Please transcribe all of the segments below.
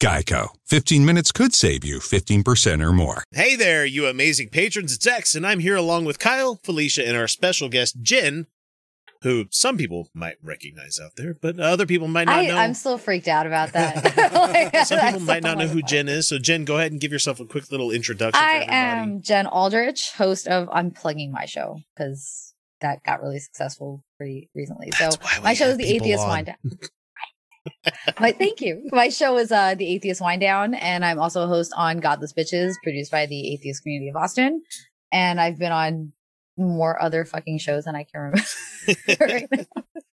Geico. 15 minutes could save you 15% or more. Hey there, you amazing patrons. It's X, and I'm here along with Kyle, Felicia, and our special guest, Jen, who some people might recognize out there, but other people might not I, know. I'm still freaked out about that. Like, some people might not know who. Jen is. So, Jen, go ahead and give yourself a quick little introduction. I everybody. am Jen Aldrich, host of I'm my show because that got really successful pretty recently. That's so why we my show is the Atheist on. Wind Down. my thank you. My show is uh the Atheist Wind Down, and I'm also a host on Godless Bitches, produced by the Atheist Community of Austin. And I've been on more other fucking shows than I can remember right.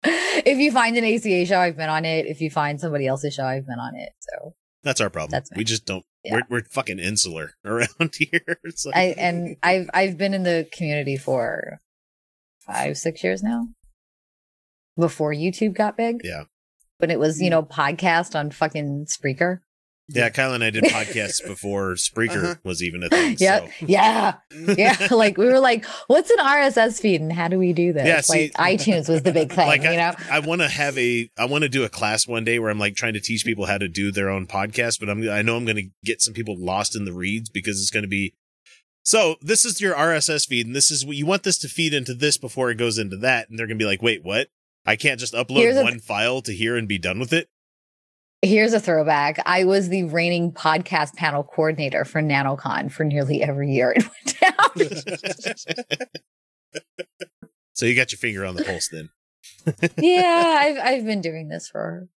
If you find an ACA show, I've been on it. If you find somebody else's show, I've been on it. So That's our problem. That's me. we just don't. Yeah. We're, we're fucking insular around here. It's like, I and I've I've been in the community for five six years now. Before YouTube got big, yeah. When it was you know podcast on fucking Spreaker. Yeah, Kyle and I did podcasts before Spreaker Uh-huh. was even a thing. Yeah, So. yeah, yeah. like we were like, what's an RSS feed and how do we do this? Yeah, see- like iTunes was the big thing, like you I, know. I want to have a I want to do a class one day where I'm like trying to teach people how to do their own podcast, but I'm I know I'm going to get some people lost in the reads because it's going to be so this is your RSS feed and this is what you want this to feed into this before it goes into that and they're going to be like, "Wait, what? I can't just upload Here's one file to here and be done with it?" Here's a throwback. I was the reigning podcast panel coordinator for NanoCon for nearly every year it went down. so you got your finger on the pulse then. yeah, I've I've been doing this for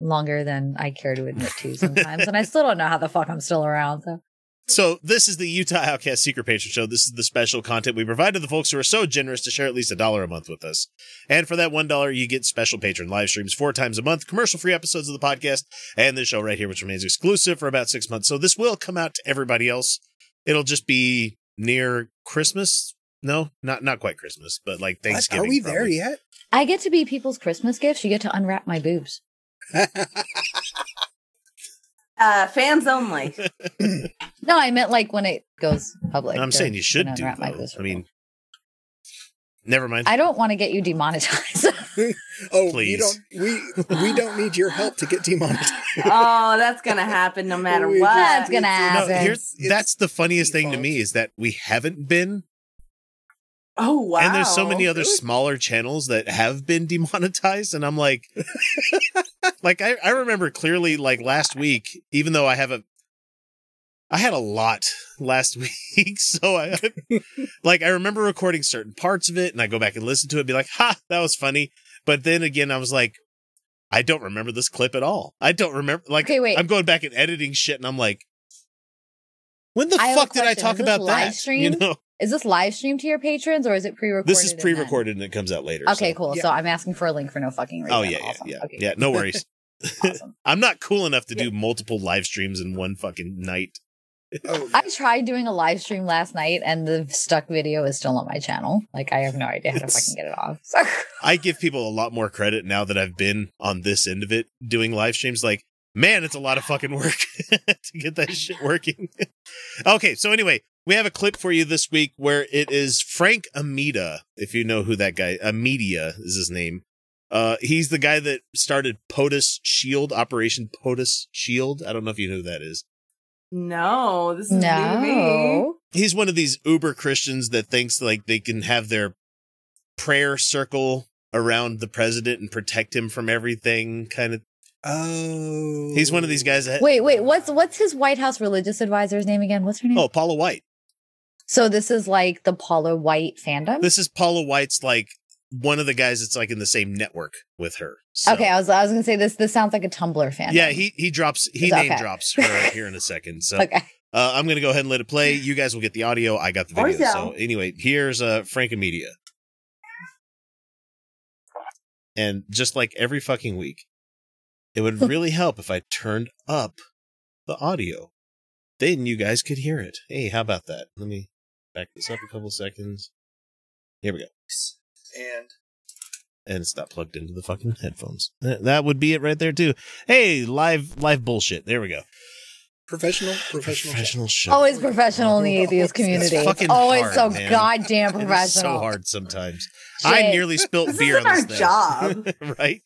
longer than I care to admit to sometimes, and I still don't know how the fuck I'm still around. So So this is the Utah Outcast Secret Patron Show. This is the special content we provide to the folks who are so generous to share at least a dollar a month with us. And for that one dollar, you get special patron live streams four times a month, commercial free episodes of the podcast, and this show right here, which remains exclusive for about six months. So this will come out to everybody else. It'll just be near Christmas. No, not not quite Christmas, but like What? Thanksgiving. Are we there yet? I get to be people's Christmas gifts. You get to unwrap my boobs. Uh, fans only. No, I meant like when it goes public. I'm saying you should do. unwrap my Though. boobs for I mean, never mind. I don't want to get you demonetized. Oh, Please. you don't. We we don't need your help to get demonetized. oh, that's gonna happen no matter We what. That's gonna no, happen. here's that's the funniest thing to me is that we haven't been Oh wow! And there's so many other Really? smaller channels that have been demonetized, and I'm like, like I, I remember clearly, like last week, even though I have a, I had a lot last week, so I, like, I remember recording certain parts of it, and I go back and listen to it, and be like, ha, that was funny, but then again, I was like, I don't remember this clip at all. I don't remember, like, Okay, wait. I'm going back and editing shit, and I'm like. When the I fuck did I talk Is this about live that? You know, Is this live stream to your patrons or is it pre-recorded? this is pre-recorded and it comes out later. Okay, so- cool. Yeah. So I'm asking for a link for no fucking reason. Oh yeah, yeah, Awesome. yeah, Okay, yeah. No worries. awesome. I'm not cool enough to do multiple live streams in one fucking night. Oh, I tried doing a live stream last night and the stuck video is still on my channel. Like I have no idea how to It's- fucking get it off. So- I give people a lot more credit now that I've been on this end of it doing live streams. Like, man, it's a lot of fucking work to get that shit working. okay, so anyway, we have a clip for you this week where it is Frank Amedia, if you know who that guy, Amedia is his name. Uh, he's the guy that started POTUS Shield, Operation POTUS Shield. I don't know if you know who that is. No, this is new to me. he's one of these uber christians that thinks like they can have their prayer circle around the president and protect him from everything kind of oh, he's one of these guys that Wait, wait. What's what's his White House religious advisor's name again? What's her name? oh paula white So this is like the Paula White fandom. this is paula white's like one of the guys that's like in the same network with her So- okay, I was I was gonna say this. This sounds like a Tumblr fan. yeah he he drops he It's name drops her here in a second so Okay. uh, i'm gonna go ahead and let it play you guys will get the audio i got the video so so. anyway here's uh Frank Amedia and just like every fucking week it would really help if i turned up the audio then you guys could hear it. Hey, how about that? Let me back this up a couple seconds. Here we go. And And it's not plugged into the fucking headphones. That would be it right there too. Hey, live live bullshit. There we go. professional, professional. Professional show. Always professional in the atheist It's community. It's fucking always hard, so man. goddamn It is professional. so hard sometimes. I nearly spilt This beer isn't on our this job. right?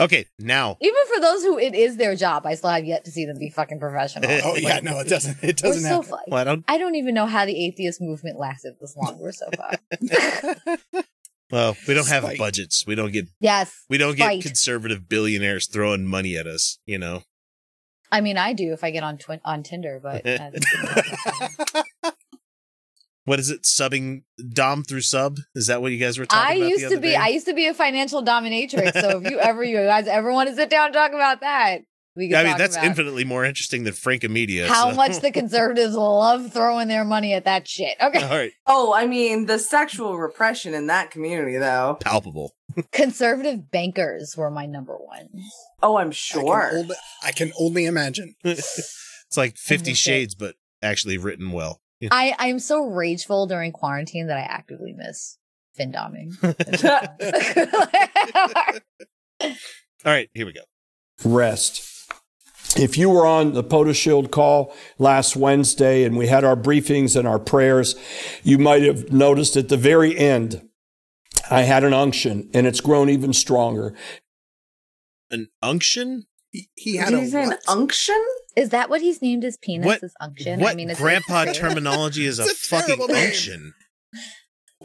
Okay, now Even for those who it is their job, I still have yet to see them be fucking professional. Oh yeah, no, it doesn't. It doesn't. We're doesn't so happen. fun. well, I don't I don't even know how the atheist movement lasted this long. We're so fun. well, we don't have Spite. budgets. We don't get yes. we don't get conservative billionaires throwing money at us, you know. I mean, I do if I get on twin on Tinder, but that's, What is it? Subbing Dom through sub? Is that what you guys were talking I about? the used to other be day? I used to be a financial dominatrix. So if you ever you guys ever want to sit down and talk about that, we can I mean, that's about infinitely more interesting than Frank Amedia. how so- much the conservatives love throwing their money at that shit. Okay. All right, Oh, I mean, the sexual repression in that community, though. palpable. Conservative bankers were my number one. Oh, I'm I sure. can, only, I can only imagine. it's like Fifty miss it. Shades, but actually written well. Yeah. I I'm so rageful during quarantine that I actively miss fin doming. All right, here we go. rest. If you were on the POTUS Shield call last Wednesday and we had our briefings and our prayers, you might have noticed at the very end, I had an unction and it's grown even stronger. An unction? He, he had Did a you say an unction? Is that what he's named his penis? What- His unction? What I mean, it's grandpa terminology is a, a fucking unction?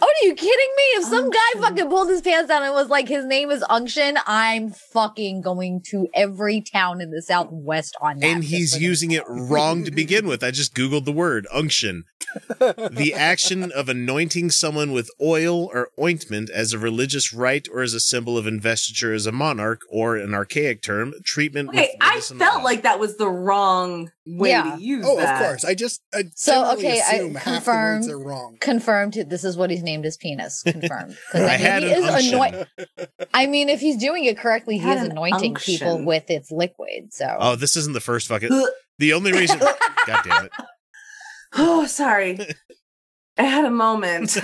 Oh, are you kidding me? If some guy fucking pulled his pants down and was like, his name is Unction, I'm fucking going to every town in the Southwest on that. And he's using it wrong to begin with. I just Googled the word unction. the action of anointing someone with oil or ointment as a religious rite or as a symbol of investiture as a monarch, or an archaic term, treatment with Wait, I felt oil. like that was the wrong way Yeah. to use oh, that. Oh, that. of course. I just I So, okay, I assume half the confirm- words are wrong. Confirmed. This is what he's named his penis. Confirmed. 'Cause, I I, had mean, he an is unction. anoint. I mean, if he's doing it correctly, he Had is an anointing people with its liquid. So Oh, this isn't the first fucking. The only reason. God damn it. Oh, sorry. I had a moment.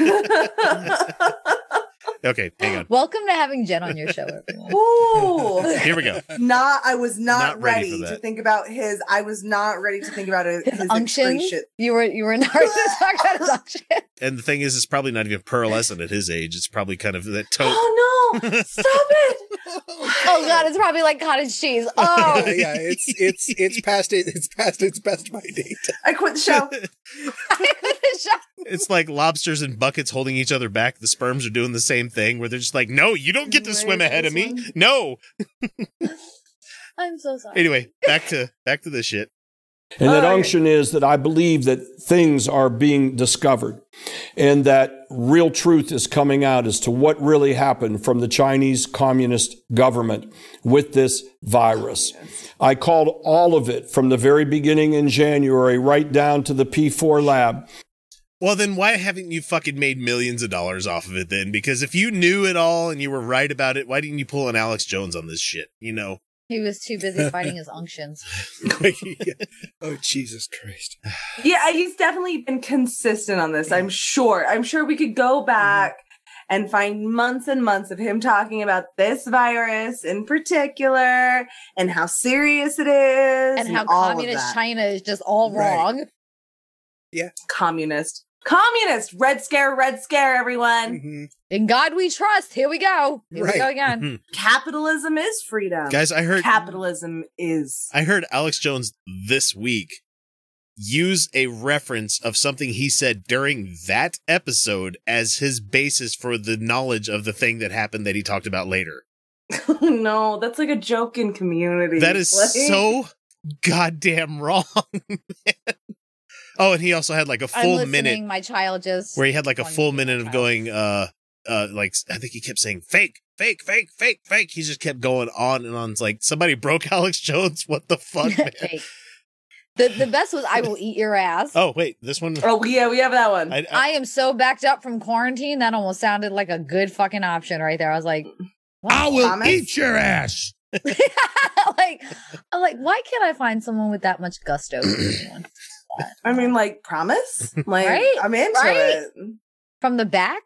Okay, hang on. welcome to having Jen on your show, everyone. Ooh. Here we go. Not, I was not, Not ready ready, for to that. think about his. I was not ready to think about it, His his unction. excretion. You were you were not ready to talk about his unction. And the thing is, it's probably not even pearlescent at his age. It's probably kind of that taupe. Oh no! Stop it! Oh god, it's probably like cottage cheese. Oh, yeah, yeah, it's it's it's past it. It's past its best by date. I quit the show. I quit the show. It's like lobsters in buckets holding each other back. The sperms are doing the same thing where they're just like, no, you don't get to Where swim ahead of me. one? No. I'm so sorry. Anyway, back to back to the shit. And that unction is that I believe that things are being discovered and that real truth is coming out as to what really happened from the Chinese Communist government with this virus. I called all of it from the very beginning in January right down to the P4 lab. Well, then why haven't you fucking made millions of dollars off of it then? Because if you knew it all and you were right about it, why didn't you pull an Alex Jones on this shit? You know, He was too busy fighting his unctions. Oh Jesus Christ! Yeah, he's definitely been consistent on this. I'm sure. I'm sure we could go back and find months and months of him talking about this virus in particular and how serious it is And how communist. China is just all Right. wrong. Yeah, communist. Communist. Red scare, red scare, everyone. Mhm. In God we trust. Here we go. Here we go again. Capitalism is freedom. guys, I heard Capitalism is I heard Alex Jones this week use a reference of something he said during that episode as his basis for the knowledge of the thing that happened that he talked about later. no, that's like a joke in community. That is Like- so goddamn wrong. man. oh, and he also had like a I'm full listening. minute My child just where he had like a full to be my minute of child. going uh uh like I think he kept saying fake, fake, fake, fake, fake. He just kept going on and on. It's like somebody broke Alex Jones. What the fuck, man? Fake. The the best was I will eat your ass. oh wait, this one. Oh yeah, we have that one. I, I, I am so backed up from quarantine that almost sounded like a good fucking option right there. I was like, wow. Thomas? Eat your ass. like, I'm like, why can't I find someone with that much gusto? for this one? that. I mean, like, promise? Like, Right? I'm into Right? it. From the back,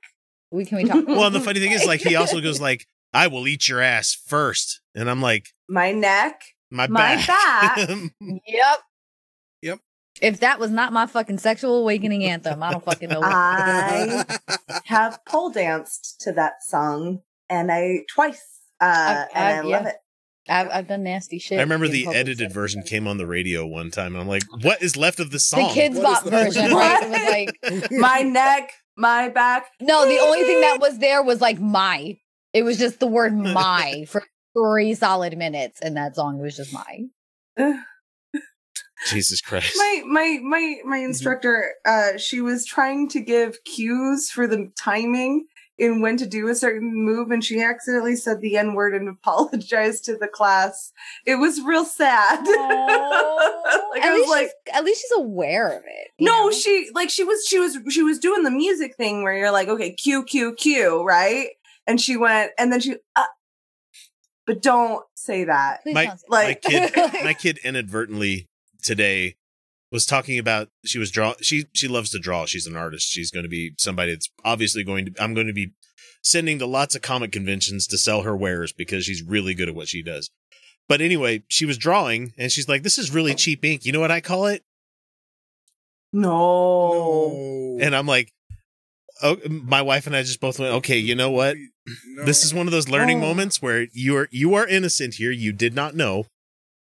we can we talk. Well, and the funny thing is, like, he also goes like, "I will eat your ass first. and I'm like, My neck. "My My back." Yep. Yep. If that was not my fucking sexual awakening anthem, I don't fucking know. What. I have pole danced to that song and I twice. Uh, I've- and I I've- love it. I've, I've done nasty shit. I remember the edited settings. version came on the radio one time, and I'm like, "What is left of this The song?" The kids What is bop version, right? It was like My neck, my back. no. The only thing that was there was like my. It was just the word my for three solid minutes, and that song was just my. Jesus Christ! my my my my instructor uh she was trying to give cues for the timing in when to do a certain move and she accidentally said the n word and apologized to the class it was real sad like at, i was least like she's, at least she's aware of it. no know? she like she was she was she was doing the music thing where you're like okay q q q right and she went and then she uh, but don't say that Please My- don't say my like kid, my kid inadvertently today was talking about she was draw she she loves to draw. She's an artist. She's going to be somebody that's obviously going to i'm going to be sending to lots of comic conventions to sell her wares because she's really good at what she does. But anyway she was drawing and she's like this is really cheap ink. You know what i call it? No. And i'm like oh my wife and i just both went okay you know what? This is one of those learning Oh. moments where you are you are innocent here. You did not know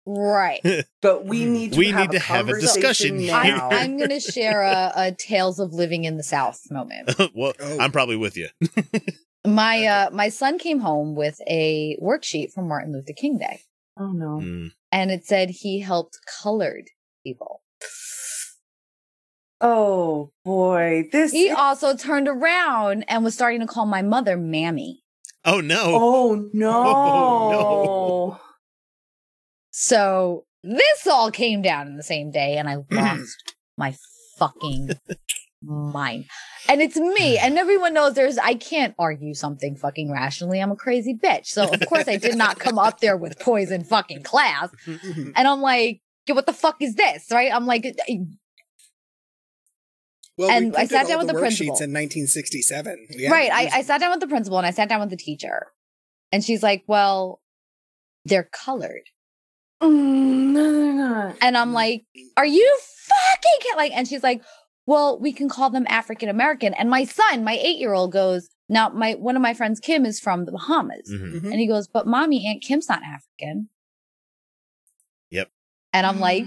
right. but we need to We have need a to have a discussion here. now. I'm, I'm gonna share a, a tales of living in the South moment. well Oh. i'm probably with you My uh my son came home with a worksheet from Martin Luther King Day, oh no Mm. and it said he helped colored people. Oh boy, this. He also turned around and was starting to call my mother Mammy. oh no oh no! Oh, So this all came down in the same day, and I lost my fucking mind. And it's me, and everyone knows there's. I can't argue something fucking rationally. I'm a crazy bitch. So of course I did not come up there with poison fucking class. And I'm like, "Yeah, what the fuck is this? Right? I'm like, Well, And we I sat down with the worksheets principal. in 1967. We had right. I, I sat down with the principal and I sat down with the teacher. And she's like, well, they're colored. Mm, no, they're not. And I'm like, are you fucking kid-" like? And she's like, well, we can call them African American. And my son, my eight year old, goes, now my one of my friends, Kim, is from the Bahamas, Mhm. Mhm. and he goes, but mommy, Aunt Kim's not African. Yep. And I'm like,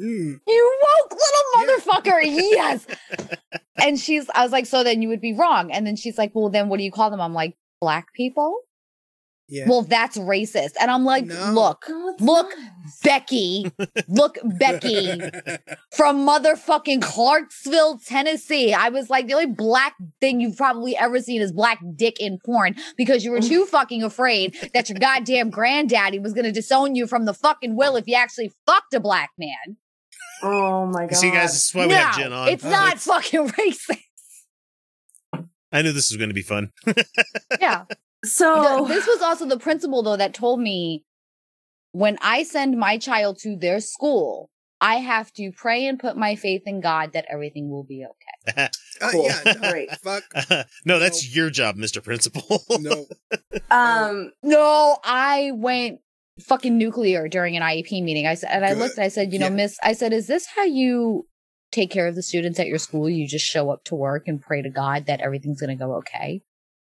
Mm. you woke little motherfucker, yes. And she's, I was like, so then you would be wrong. And then she's like, well, then what do you call them? I'm like, black people. Yeah. Well, that's racist. And I'm like, No. look, No, Look. not. Becky, look, Becky from motherfucking Clarksville, Tennessee. I was like, the only black thing you've probably ever seen is black dick in porn because you were too fucking afraid that your goddamn granddaddy was going to disown you from the fucking will if you actually fucked a black man. Oh my god! You see, guys, this is why we no, have Jen on. it's Oh, not it's- fucking racist. I knew this was going to be fun. Yeah. So this was also the principal though that told me when I send my child to their school, I have to pray and put my faith in God that everything will be okay. Uh, yeah, no, Great. Fuck. no, that's your job, Mr. Principal. No. um, No, I went fucking nuclear during an IEP meeting. I said, and I Good. looked, I said, you know, Yeah. miss, I said, is this how you take care of the students at your school? You just show up to work and pray to God that everything's going to go okay.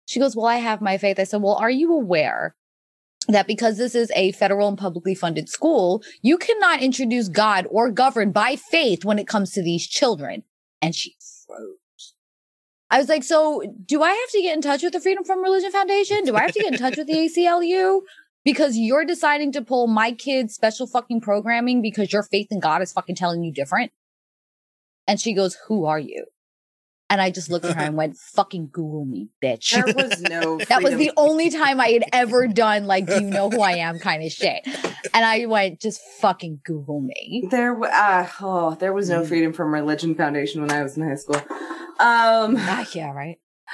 She goes, well, I have my faith. I said, well, are you aware that because this is a federal and publicly funded school, you cannot introduce God or govern by faith when it comes to these children? And she froze. I was like, so do I have to get in touch with the Freedom from Religion Foundation? Do I have to get in touch with the ACLU? Because you're deciding to pull my kids special fucking programming because your faith in God is fucking telling you different. And she goes, who are you? And I just looked at her and went, fucking Google me, bitch. there was no. That was the only time I had ever done like, do you know who I am kind of shit. And I went, just fucking Google me. There, uh, oh, there was no Mm. freedom from religion foundation when I was in high school. Um, Ah, yeah, right.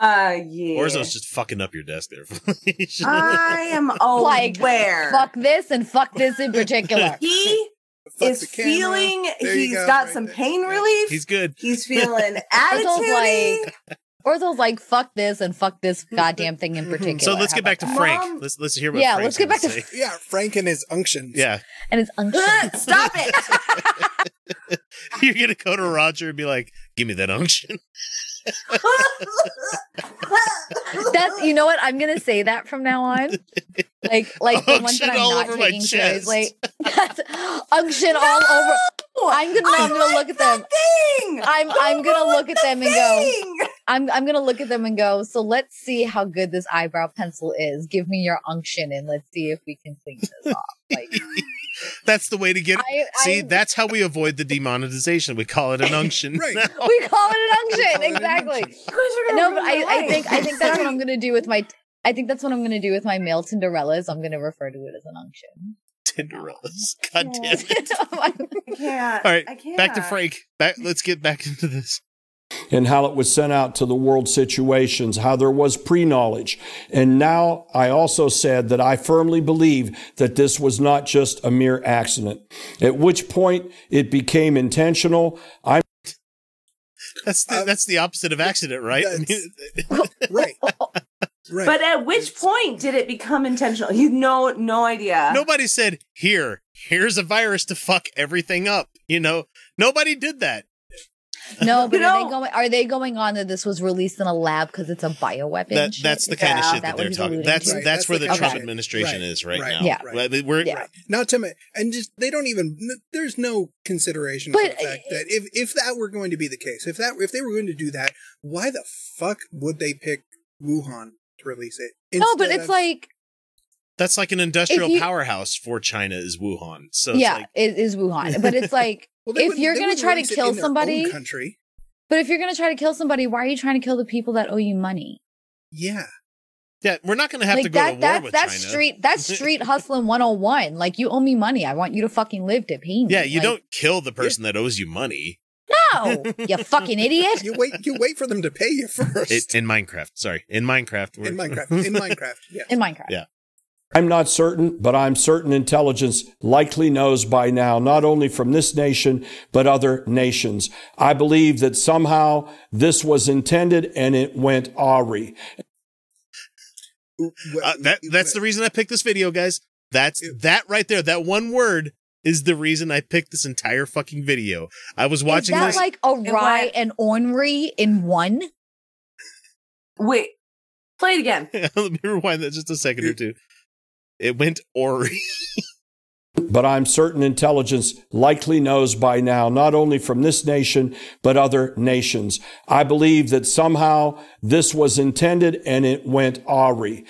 uh, yeah. Orzo's just fucking up your desk there. I am Like, aware. Fuck this and fuck this in particular. He Fuck is feeling There you he's go, got right some there. pain Yeah. relief. He's good. He's feeling Orzo's attitude. like, Orzo's like, fuck this and fuck this goddamn thing in particular. So let's How get back to about Frank. Mom- Let's let's hear what Yeah, Frank's let's get back gonna to- say. Yeah, Frank and his unctions. Yeah. And it's unction. Stop it. you're gonna go to Roger and be like, "Give me that unction." That's you know what I'm gonna say that from now on. Like like the ones that I'm all not taking seriously. That's unction all over. I'm gonna I'm gonna look at them. Thing. I'm I'm gonna look at them and go. I'm I'm gonna look at them and go. So let's see how good this eyebrow pencil is. Give me your unction and let's see if we can clean this off. Like That's the way to get. I, See, I, that's how we avoid the demonetization. We call it an unction. Right. now. we call it an unction exactly. unction. You guys are gonna No, but I, I think I think that's what I'm gonna do with my. I think that's what I'm gonna do with my male Tinderellas. I'm gonna refer to it as an unction. Tinderellas. God damn it. I can't. All right, I can't. Back to Frank. Back. Let's get back into this. And how it was sent out to the world situations, how there was pre knowledge. And now I also said that I firmly believe that this was not just a mere accident, at which point it became intentional. I'm That's the, Uh, that's the opposite of accident, right? I that's- mean, Right. Right. But at which It's- point did it become intentional? You no no idea. nobody said here. Here's a virus to fuck everything up. You know, nobody did that. No, but You are know- they going? Are they going on that this was released in a lab because it's a bioweapon? That that's the Is kind of shit that, what they're talking. alluding That's? Right, that's that's where the the Trump shit. administration Right, is right, right, now. Yeah. Right, We're, Yeah. Not to me, and just they don't even. There's no consideration But, for the fact that if if that were going to be the case, if that if they were going to do that, why the fuck would they pick Wuhan to release it? No, but it's of- like That's like an industrial you- powerhouse for China is Wuhan. So it's yeah, like, it is Wuhan. But it's like, Well, if you're gonna try to kill in their own somebody- country, but if you're gonna try to kill somebody, why are you trying to kill the people that owe you money? yeah, yeah, we're not going to have like to go that, to war that with that's China. street that's street hustling 101. Like you owe me money. I want you to fucking live to pay me. Yeah, you Like, don't kill the person that owes you money. No, you fucking idiot. you wait, you wait for them to pay you first. It, in Minecraft, sorry, in Minecraft, we're- in Minecraft, in Minecraft, yeah. In Minecraft. Yeah. I'm not certain, but I'm certain intelligence likely knows by now, not only from this nation, but other nations. I believe that somehow this was intended and it went awry. Uh, that that's the reason I picked this video, guys. That's that right there. That one word is the reason I picked this entire fucking video. I was watching Is that this. like a what? and ornery in one? Wait. Play it again. Let me rewind that just a second or two. It went Ori. But I'm certain intelligence likely knows by now, not only from this nation, but other nations. I believe that somehow this was intended and it went awry.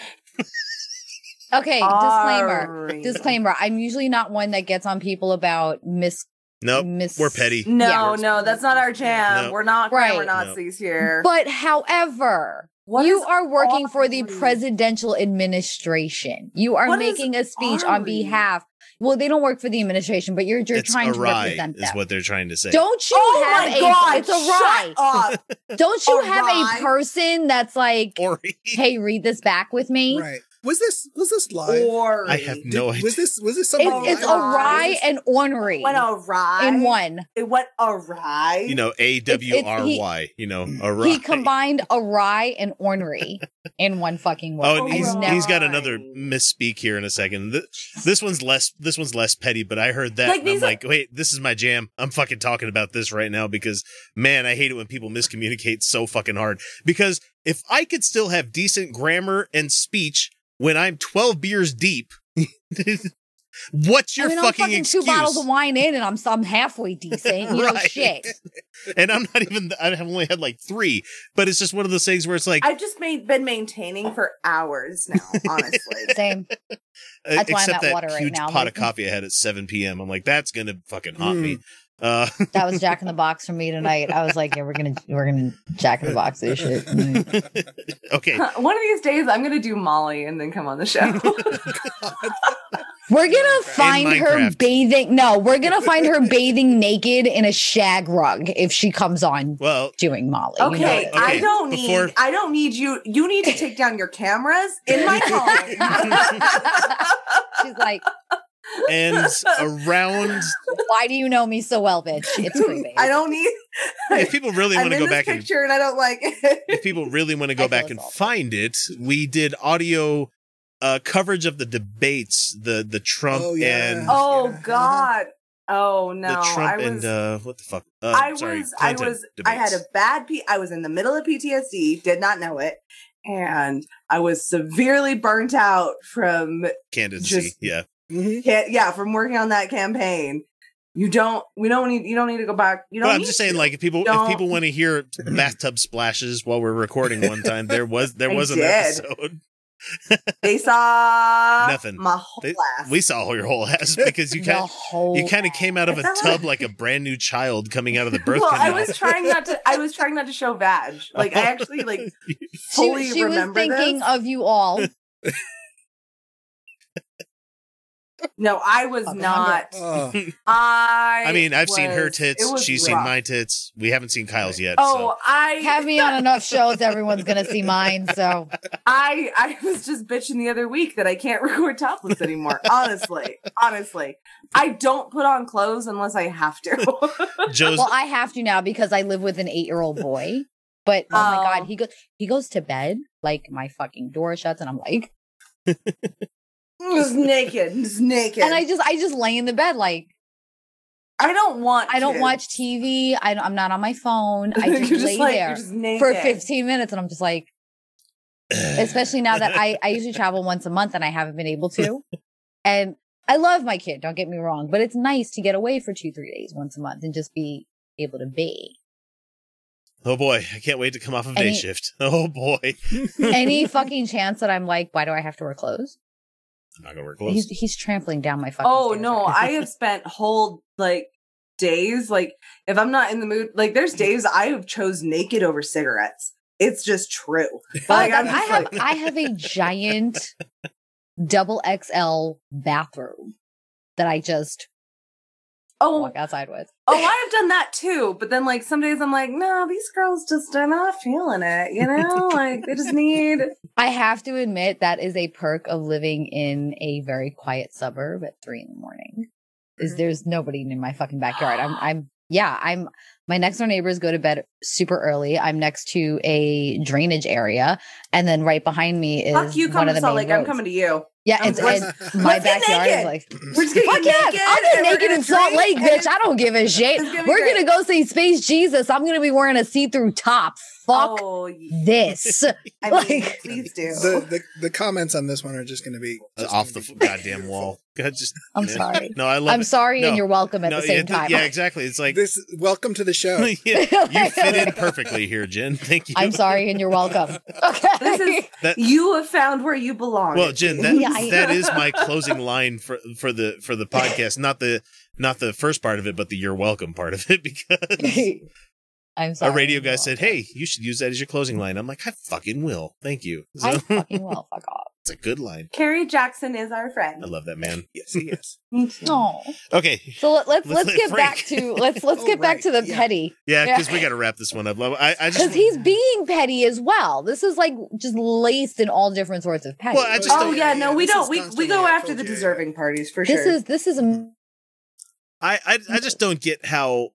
Okay, disclaimer. Ari. Disclaimer. I'm usually not one that gets on people about mis Nope, mis we're petty. No, Yeah. no, that's not our jam. No. We're not right. We're Nazis here. But however, What you are working for the presidential administration. You are What is making a speech on behalf. Well, they don't work for the administration, but you're you're it's trying to awry, represent is what they're trying to say. Don't you oh have my a god! it's a rye. Shut up. Don't you have Awry? a person that's like, Ori. hey, read this back with me? Right. Was this was this live? Or I have Did- no idea. Was this was this something? It's, it's live? awry and ornery went awry. in one. It went awry. you know, A W R Y. You know, hmm. awry. He combined awry and ornery in one fucking oh, word. Oh, and Oh, he's he's got another misspeak here in a second. Th- This one's less this one's less petty, but I heard that Like, and I'm are- like, wait, this is my jam. I'm fucking talking about this right now because man, I hate it when people miscommunicate so fucking hard. Because if I could still have decent grammar and speech when I'm 12 beers deep, what's your I mean, I'm fucking fucking excuse? two bottles of wine in, and I'm I'm halfway decent. You know, Right. shit. and I'm not even. I have only had like three, but it's just one of those things where it's like, I've just made been maintaining for hours now, honestly. Same. uh, That's why I'm except at that water right huge now. Pot of coffee I had at 7 p.m. I'm like, that's gonna fucking haunt Mm. me. Uh, That was Jack in the Box for me tonight. I was like, yeah, we're gonna we're gonna Jack in the Box this shit. Okay, One of these days, I'm gonna do Molly and then come on the show. We're gonna find her bathing. No, we're gonna find her bathing naked in a shag rug if she comes on well, doing Molly. you know Okay, I don't before- need. I don't need you. You need to take down your cameras in my home. She's like, and around. Why do you know me so well, bitch? It's creepy. I don't need. If people really want to go back and picture and I don't like it. if people really want to go I back and assaulted. find it, we did audio uh, coverage of the debates, the the Trump Oh, yeah. and oh Yeah. God. Oh no. the Trump I was. and uh, what the fuck? Uh, I sorry, was. I Clinton was. I had a bad. P- I was in the middle of PTSD. Did not know it, and I was severely burnt out from. candidacy. just- yeah, Mhm. Yeah, from working on that campaign. You don't. We don't need. You don't need to go back. You don't. but I'm just saying, to. like, if people if Don't- people want to hear bathtub splashes while we're recording one time, there was there I was an did. episode. they saw Nothing. My whole They- ass. We saw your whole ass because you kind you kind of came out of a tub like a brand new child coming out of the birth well, I was trying not to. I was trying not to show vag. Like I actually like fully she, she was thinking this. of you all. No, I was oh, Fucking not. Oh, I. I mean, I've seen her tits. it was She's seen my tits. We haven't seen Kyle's yet. Oh, I Have me on enough shows, everyone's gonna see mine. So I I was just bitching the other week that I can't record topless anymore. honestly, honestly, I don't put on clothes unless I have to. Joe's well, I have to now because I live with an eight-year-old boy. But oh, my Oh. god, he goes he goes to bed like my fucking door shuts, and I'm like, just naked, just naked. and I just I just lay in the bed like I don't want. I don't kids. watch TV. I don't, I'm not on my phone. I You're just lay like, there just naked. for 15 minutes, and I'm just like, especially now that I I usually travel once a month and I haven't been able to, and I love my kid. Don't get me wrong, but it's nice to get away for two three days once a month and just be able to be. oh boy, I can't wait to come off of day shift. Oh boy, Any fucking chance that I'm like, why do I have to wear clothes? I'm not gonna wear He's clothes. he's trampling down my fucking. Oh stairs no, right. I have spent whole like days like if I'm not in the mood, like there's days I have chose naked over cigarettes. It's just true. Like, that- I'm I have like- I have a giant double XL bathroom that I just Oh, walk outside with. oh, I have done that too. But then like some days I'm like, no, these girls just are not feeling it. You know, like they just need. I have to admit that is a perk of living in a very quiet suburb at three in the morning. Is Mm-hmm. there's nobody in my fucking backyard. I'm I'm yeah, I'm my next door neighbors go to bed super early. I'm next to a drainage area, and then right behind me is Fuck you, one come of to the Salt main Lake. I'm roads. coming to you. Yeah, it's, it's my backyard is like We're just gonna Fuck get yeah, naked. I'll naked in Salt Lake, bitch. I don't give a shit. We're gonna go see Space Jesus. I'm gonna be wearing a see-through top. Fuck Oh, y- this. I mean, Like- please do. the, the the comments on this one are just going to be just off the be- goddamn wall. God, just I'm yeah. sorry. No, I love I'm it. sorry, No. and you're welcome at No, the same yeah, time. yeah, exactly. It's like This welcome to the show. yeah, you fit in perfectly here, Jen. Thank you. I'm sorry, and you're welcome. Okay. This is That- you have found where you belong. Well, Jen, that, Yeah, I- that is my closing line for for the for the podcast. Not the not the first part of it, but the "you're welcome" part of it, because I'm sorry. a radio guy said, "Hey, you should use that as your closing line." I'm like, "I fucking will, thank you." So, I fucking will. Fuck off. it's a good line. Carrie Jackson is our friend. I love that man. yes, yes. Me too. No. Okay, So let, let's Let's let's let get back to let's let's Oh, get back right, to the yeah. petty yeah, Yeah. because we got to wrap this one up. I, I because he's being petty as well. This is like just laced in all different sorts of petty. Well, I just Oh don't- yeah, no, we don't. We we go after told the deserving parties for this sure. This is this is a I, I I just don't get how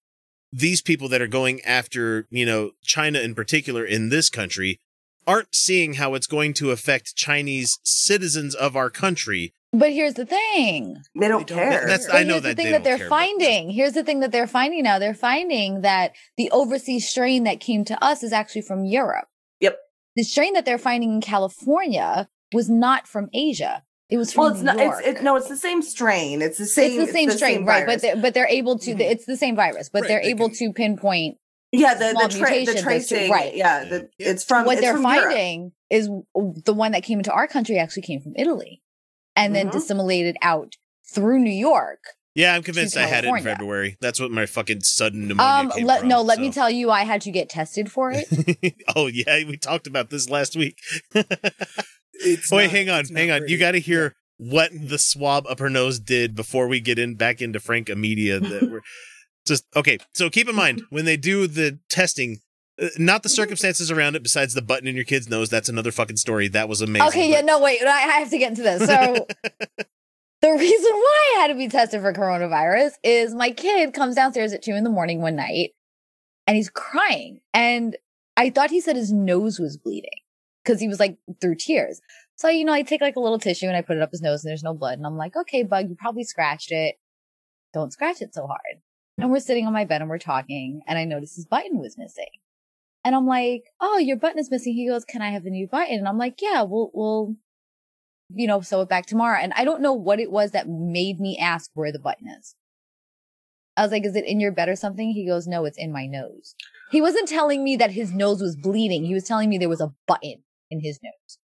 these people that are going after you know China in particular in this country aren't seeing how it's going to affect Chinese citizens of our country. But here's the thing. they don't They don't- care. That's But I know here's that the thing they that don't they're care, but- finding. Here's the thing that they're finding now. They're finding that the overseas strain that came to us is actually from Europe. Yep. The strain that they're finding in California was not from Asia. It was from well, it's New not. York. It's it, no, it's the same strain. It's the same. it's the same strain, right? But they're, but they're able to. It's the same virus, but Right, they're able can- to pinpoint yeah, the small the, tra- the mutations as to- tracing, right. Yeah, the, Yeah. it's from what it's they're from Europe. finding is the one that came into our country actually came from Italy, and then Mhm. disseminated out through New York. Yeah, I'm convinced I had it in February. That's what my fucking sudden pneumonia Um, came let, from. no, let me tell you, I had to get tested for it. oh yeah, we talked about this last week. It's Wait, not- hang on, hang on. pretty. You got to hear what the swab up her nose did before we get in back into Frank Amedia. That we're just okay. So keep in mind when they do the testing, uh, not the circumstances around it. Besides the button in your kid's nose, that's another fucking story. That was amazing. okay, yeah, no, wait, I I have to get into this. So The reason why I had to be tested for coronavirus is my kid comes downstairs at two in the morning one night and he's crying. And I thought he said his nose was bleeding because he was like through tears. So, you know, I take like a little tissue and I put it up his nose and there's no blood. And I'm like, okay, bug, you probably scratched it. Don't scratch it so hard. And we're sitting on my bed and we're talking and I noticed his button was missing. And I'm like, oh, your button is missing. He goes, can I have a new button? And I'm like, yeah, we'll, we'll, you know, sew it back tomorrow. And I don't know what it was that made me ask where the button is. I was like, is it in your bed or something? He goes, no, it's in my nose. He wasn't telling me that his nose was bleeding. He was telling me there was a button in his nose.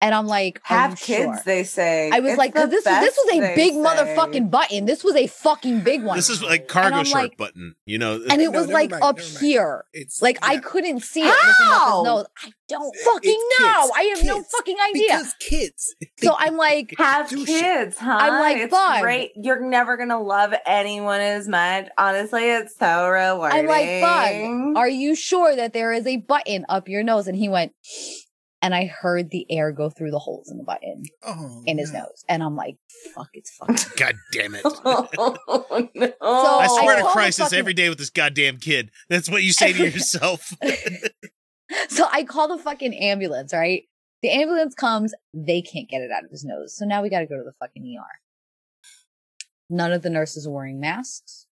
And I'm like, are Have you kids, sure? they say. I was It's like, because this was this was a big say. motherfucking button. This was a fucking big one. This is like cargo I'm like- button, you know. and it No, was like mind, up never mind. here. It's Like I couldn't see it looking How? his nose. I don't It's fucking know. kids. I have no fucking idea. because kids. so I'm like, Have do shit. kids, huh? I'm like, it's bug. great. You're never gonna love anyone as much. Honestly, it's so rewarding. I'm like, bug, are you sure that there is a button up your nose? And he went, and I heard the air go through the holes in the button Oh, in his no. nose. And I'm like, fuck, it's fucked." God damn it. oh no! I swear I to Christ, the it's fucking- every day with this goddamn kid. That's what you say to yourself. so I call the fucking ambulance, right? The ambulance comes, they can't get it out of his nose. So now we got to go to the fucking ER. None of the nurses are wearing masks.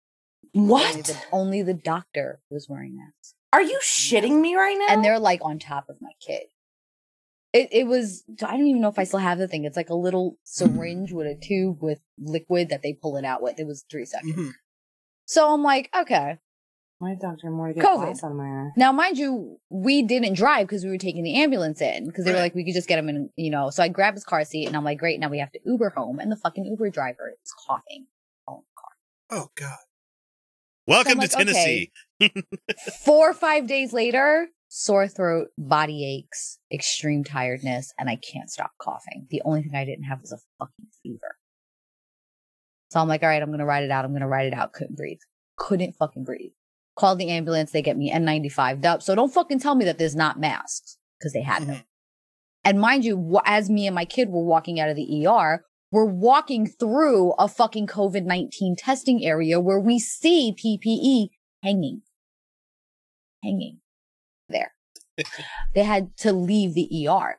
Only what? the, only the doctor was wearing masks. Are you shitting me right now? And they're like on top of my kid. It, it was, I don't even know if I still have the thing. It's like a little syringe with a tube with liquid that they pull it out with. It was three seconds. Mhm. So I'm like, okay. my doctor more to COVID. somewhere. Now, mind you, we didn't drive because we were taking the ambulance in because they were like, we could just get him in, you know. So I grabbed his car seat and I'm like, great, now we have to Uber home. And the fucking Uber driver is coughing. Oh, Oh God. Welcome like, to Tennessee. Four or five days later, sore throat, body aches, extreme tiredness, and I can't stop coughing. The only thing I didn't have was a fucking fever. So I'm like, all right, I'm going to ride it out. I'm going to ride it out. Couldn't breathe. Couldn't fucking breathe. Called the ambulance. They get me N95'd up. So don't fucking tell me that there's not masks because they had them. And mind you, as me and my kid were walking out of the ER, we're walking through a fucking COVID 19 testing area where we see PPE hanging. Hanging there. they had to leave the ER.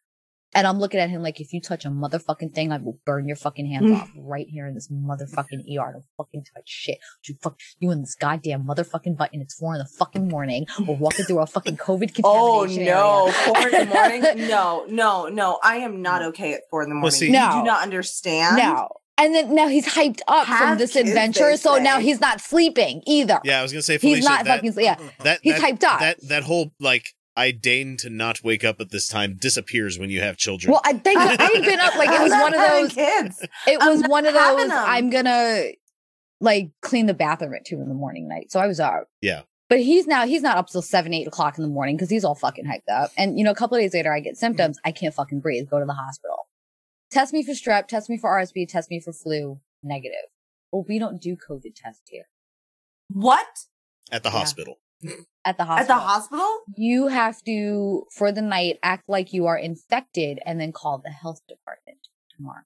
And I'm looking at him like, if you touch a motherfucking thing, I will burn your fucking hands Mm. off right here in this motherfucking ER. Don't fucking touch shit. You fuck you in this goddamn motherfucking button. It's four in the fucking morning. We're walking through a fucking COVID contamination. Oh contamination no! area. Four in the morning? No, no, no! I am not okay at four in the morning. see- you No. do not understand. No. And then now he's hyped up from this adventure, they so now he's not sleeping either. Yeah, I was gonna say Felicia. he's not that, fucking yeah. that, he's that, hyped up. That that whole like I deign to not wake up at this time disappears when you have children. Well, I think I've been up like it was one of those. kids. It was one of those. those. 'em. I'm gonna like clean the bathroom at two in the morning night. So I was out. Yeah. But he's now he's not up till seven, eight o'clock in the morning because he's all fucking hyped up. And you know, a couple of days later, I get symptoms. I can't fucking breathe. Go to the hospital. Test me for strep. Test me for RSV. Test me for flu. Negative. Well, we don't do COVID tests here What at the yeah. hospital. at the hospital. at the hospital? you have to for the night act like you are infected and then call the health department tomorrow.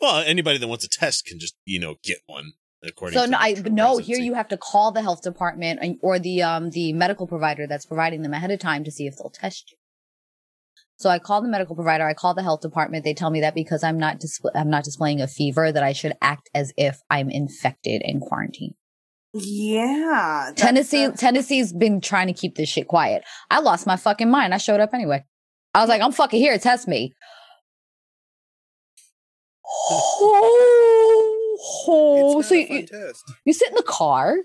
Well, anybody that wants a test can just you know get one. According So to no, I no. Here you have to call the health department or the um the medical provider that's providing them ahead of time to see if they'll test you. So I call the medical provider. I call the health department. They tell me that because I'm not disp- I'm not displaying a fever, that I should act as if I'm infected and quarantined. Yeah, Tennessee the- Tennessee's been trying to keep this shit quiet. I lost my fucking mind. I showed up anyway. I was like, I'm fucking here. Test me. Oh, it's so you, fun you, test. you sit in the car,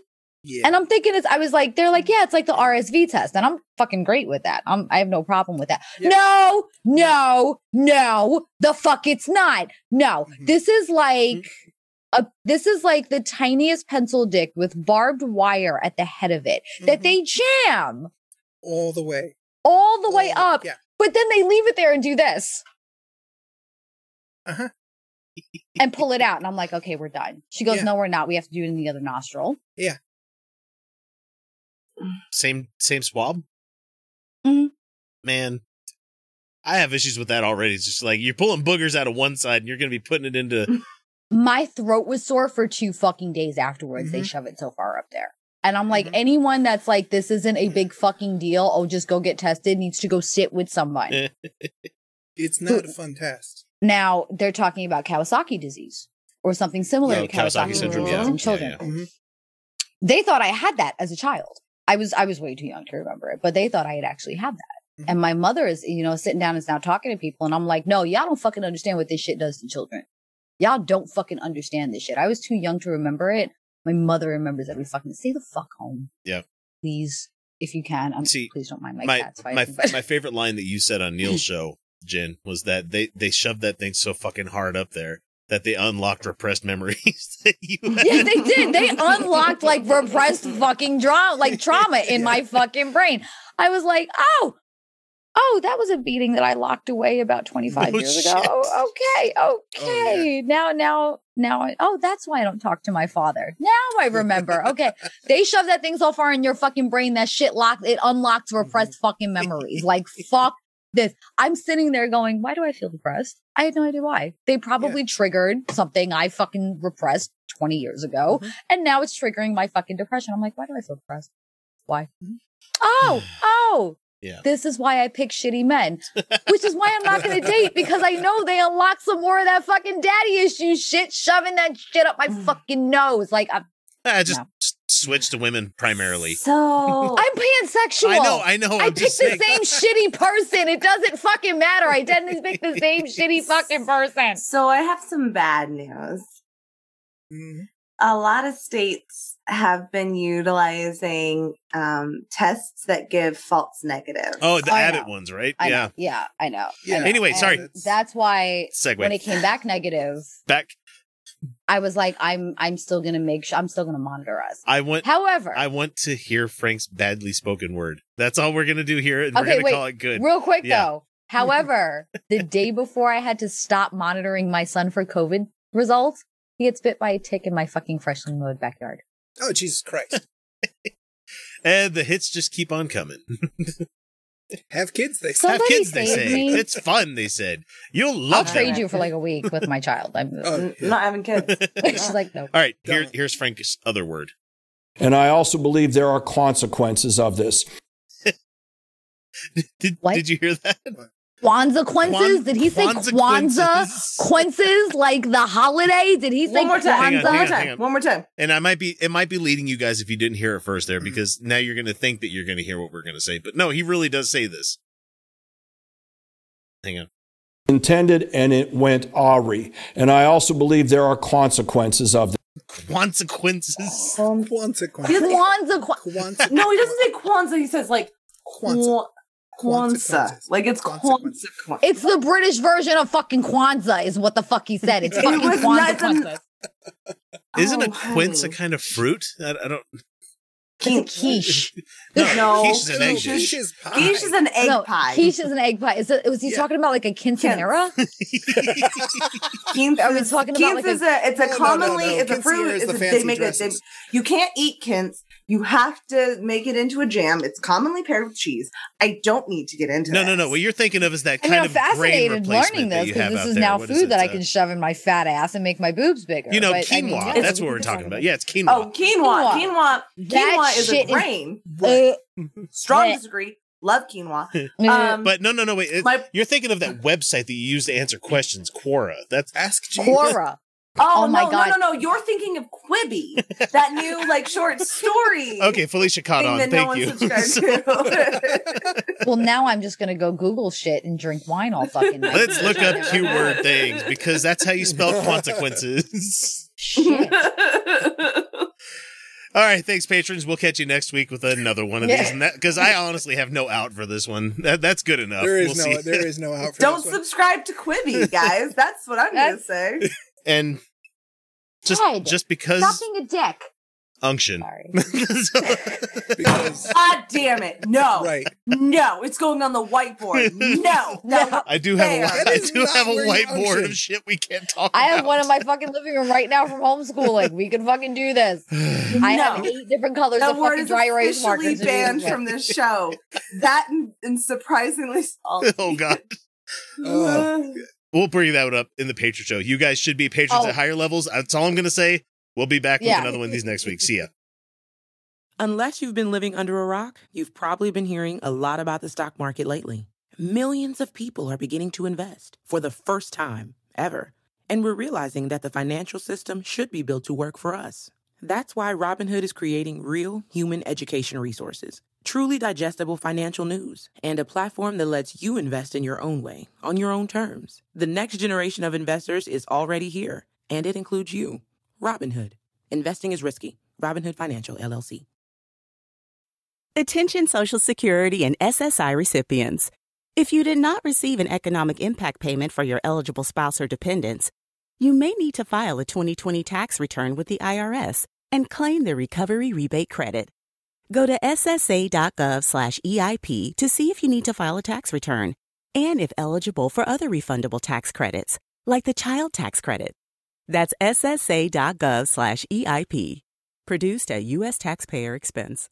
Yeah. and I'm thinking it's. I was like, they're like, yeah, it's like the RSV test, and I'm fucking great with that. I'm, I have no problem with that. Yeah. No, no, no, the fuck, it's not. No, Mhm. this is like. A, this is like the tiniest pencil dick with barbed wire at the head of it that Mhm. they jam all the way. all the way All- up, Yeah. but then they leave it there and do this Uh huh. and pull it out. And I'm like, okay, we're done. She goes, Yeah. no, we're not. We have to do it in the other nostril. Same same swab. Mhm. Man, I have issues with that already. It's just like you're pulling boogers out of one side and you're going to be putting it into my throat was sore for two fucking days afterwards. They Mhm. shove it so far up there. And I'm like, Mhm. anyone that's like, this isn't a big fucking deal. Oh, just go get tested needs to go sit with someone. It's not a fun test. now they're talking about Kawasaki disease or something similar Oh, to Kawasaki, Kawasaki syndrome, disease yeah. in Yeah, children. yeah. Mhm. They thought I had that as a child. I was I was way too young to remember it, but they thought I had actually had that. Mhm. And my mother is, you know, sitting down and is now talking to people, and I'm like, no, y'all don't fucking understand what this shit does to children. Y'all don't fucking understand this shit. I was too young to remember it. My mother remembers every fucking. Stay the fuck home. Yeah. please, if you can. I'm, See, please don't mind my, my cats my but- my favorite line that you said on Neil's show, Jen, was that they they shoved that thing so fucking hard up there that they unlocked repressed memories that you had. yeah, they did. They unlocked like repressed fucking drama, like trauma in my fucking brain. I was like, oh, oh, that was a beating that I locked away about 25 No years shit. ago. Oh, okay, Oh, okay. Now, now, now, I, oh, that's why I don't talk to my father. Now I remember. Okay. they shove that thing so far in your fucking brain that shit locked, it unlocks repressed mm-hmm. fucking memories. Like, fuck this. I'm sitting there going, why do I feel depressed? I had no idea why. They probably triggered something I fucking repressed 20 years ago. Mhm. And now it's triggering my fucking depression. I'm like, why do I feel depressed? Why? Mhm. Oh, oh. Yeah. This is why I pick shitty men, which is why I'm not going to date because I know they unlock some more of that fucking daddy issue shit, shoving that shit up my fucking nose. Like, I'm, I just No. s- switched to women primarily. So I'm pansexual. I know, I know. I I'm pick just the same shitty person. It doesn't fucking matter. I tend to pick the same shitty fucking person. so I have some bad news. Mhm. A lot of states have been utilizing um, tests that give false negatives. Oh, the I Abbott know. ones, right? I yeah. know. Yeah, I know. Yeah. I know. Anyway, And sorry. That's why Segue. when it came back negative, Back. I was like, I'm I'm still gonna make sure I'm still gonna monitor us. I want. However, I want to hear Frank's badly spoken word. That's all we're gonna do here, and we're Okay, gonna wait. call it good. real quick Yeah. though. However, the day before I had to stop monitoring my son for COVID results, he gets bit by a tick in my fucking freshly mowed backyard. Oh Jesus Christ! And the hits just keep on coming. Have kids, they say. Have Somebody kids, they say. me. It's fun, they said. You'll love I'll trade you for like a week with my child. I'm Oh, yeah. Not having kids. she's like, no. All right, here, here's Frank's other word. And I also believe there are consequences of this. Did What? Did you hear that? Kwanzaa quences? Kwan- Did he say Kwanzaa Kwanzaa quences. quences like the holiday? Did he say One more time. Hang on, One hang more on, time. hang on. One more time. And I might be, it might be leading you guys if you didn't hear it first there, Mhm. because now you're going to think that you're going to hear what we're going to say. But no, he really does say this. Hang on. Intended and it went awry. And I also believe there are consequences of this. Consequences. Um, Consequences. Kwanzaa Kwan- Quanse- no, he doesn't say Kwanzaa. He says like Kwanzaa. Kwa- Kwanzaa. Like it's Consequences. Kwanzaa. It's the British version of fucking Kwanzaa, is what the fuck he said. It's fucking was Kwanzaa. not- Kwanzaa. Isn't a Oh, quince a kind of fruit? I, I don't. It's a quiche. No, No. quiche is an egg Quiche is pie. Quiche is an egg no, pie. quiche is an egg pie. Is it, was he Yeah. talking about like a quinceanera? Quince Are we is- talking about quince like is a, it's a No, no, no, commonly no. it's a fruit. Quinceañera is It's the a, they make it. They, you can't eat quince. You have to make it into a jam. It's commonly paired with cheese. I don't need to get into No, this. no, no. What you're thinking of is that kind I'm of grain fascinated replacement learning that this you because have this is now What is food it, that I uh, can shove in my fat ass and make my boobs bigger. You know, But, I mean, quinoa. That's what we're talking talk about. Yeah, it's quinoa. Oh, quinoa. Quinoa. That Quinoa is a shit is- grain. Uh, Strong Blech. disagree. Love quinoa. uh, Um, But no, no, no. Wait. It- My- you're thinking of that website that you use to answer questions, Quora. That's Ask Jeeves. Quora. Oh, Oh my no, God. no, no, no! You're thinking of Quibi, that new like short story. okay. Felicia caught thing on. that Thank no you. subscribed to. Well, now I'm just gonna go Google shit and drink wine all fucking night. Let's look up keyword things because that's how you spell consequences. Shit. All right, thanks, patrons. We'll catch you next week with another one of Yeah. these, because I honestly have no out for this one. That, that's good enough. There is we'll no, see. there is no out for this. Don't this one. subscribe to Quibi, guys. That's what I'm gonna say. and just Ted, just because Stop being a dick. unction. Sorry. because God damn it! No, right. no, it's going on the whiteboard. No, No. I do have a Fair. I do have a whiteboard unction. of shit we can't talk I about. have one in my fucking living room right now from homeschooling. We can fucking do this. I have eight different colors that of word fucking is dry erase officially markers. to banned from this show. That and, and surprisingly salty. oh god. Uh, oh, we'll bring that up in the Patreon show. You guys should be patrons Oh. at higher levels. That's all I'm gonna say. We'll be back Yeah. with another one of these next week. See ya. Unless you've been living under a rock, you've probably been hearing a lot about the stock market lately. Millions of people are beginning to invest for the first time ever. And we're realizing that the financial system should be built to work for us. That's why Robinhood is creating real human education resources, truly digestible financial news, and a platform that lets you invest in your own way, on your own terms. The next generation of investors is already here, and it includes you. Robinhood. Investing is risky. Robinhood Financial, LLC. Attention Social Security and SSI recipients. If you did not receive an economic impact payment for your eligible spouse or dependents, you may need to file a 2020 tax return with the IRS and claim the recovery rebate credit. Go to ssa.gov/eip to see if you need to file a tax return and if eligible for other refundable tax credits, like the child tax credit. That's ssa.gov/eip. Produced at U.S. taxpayer expense.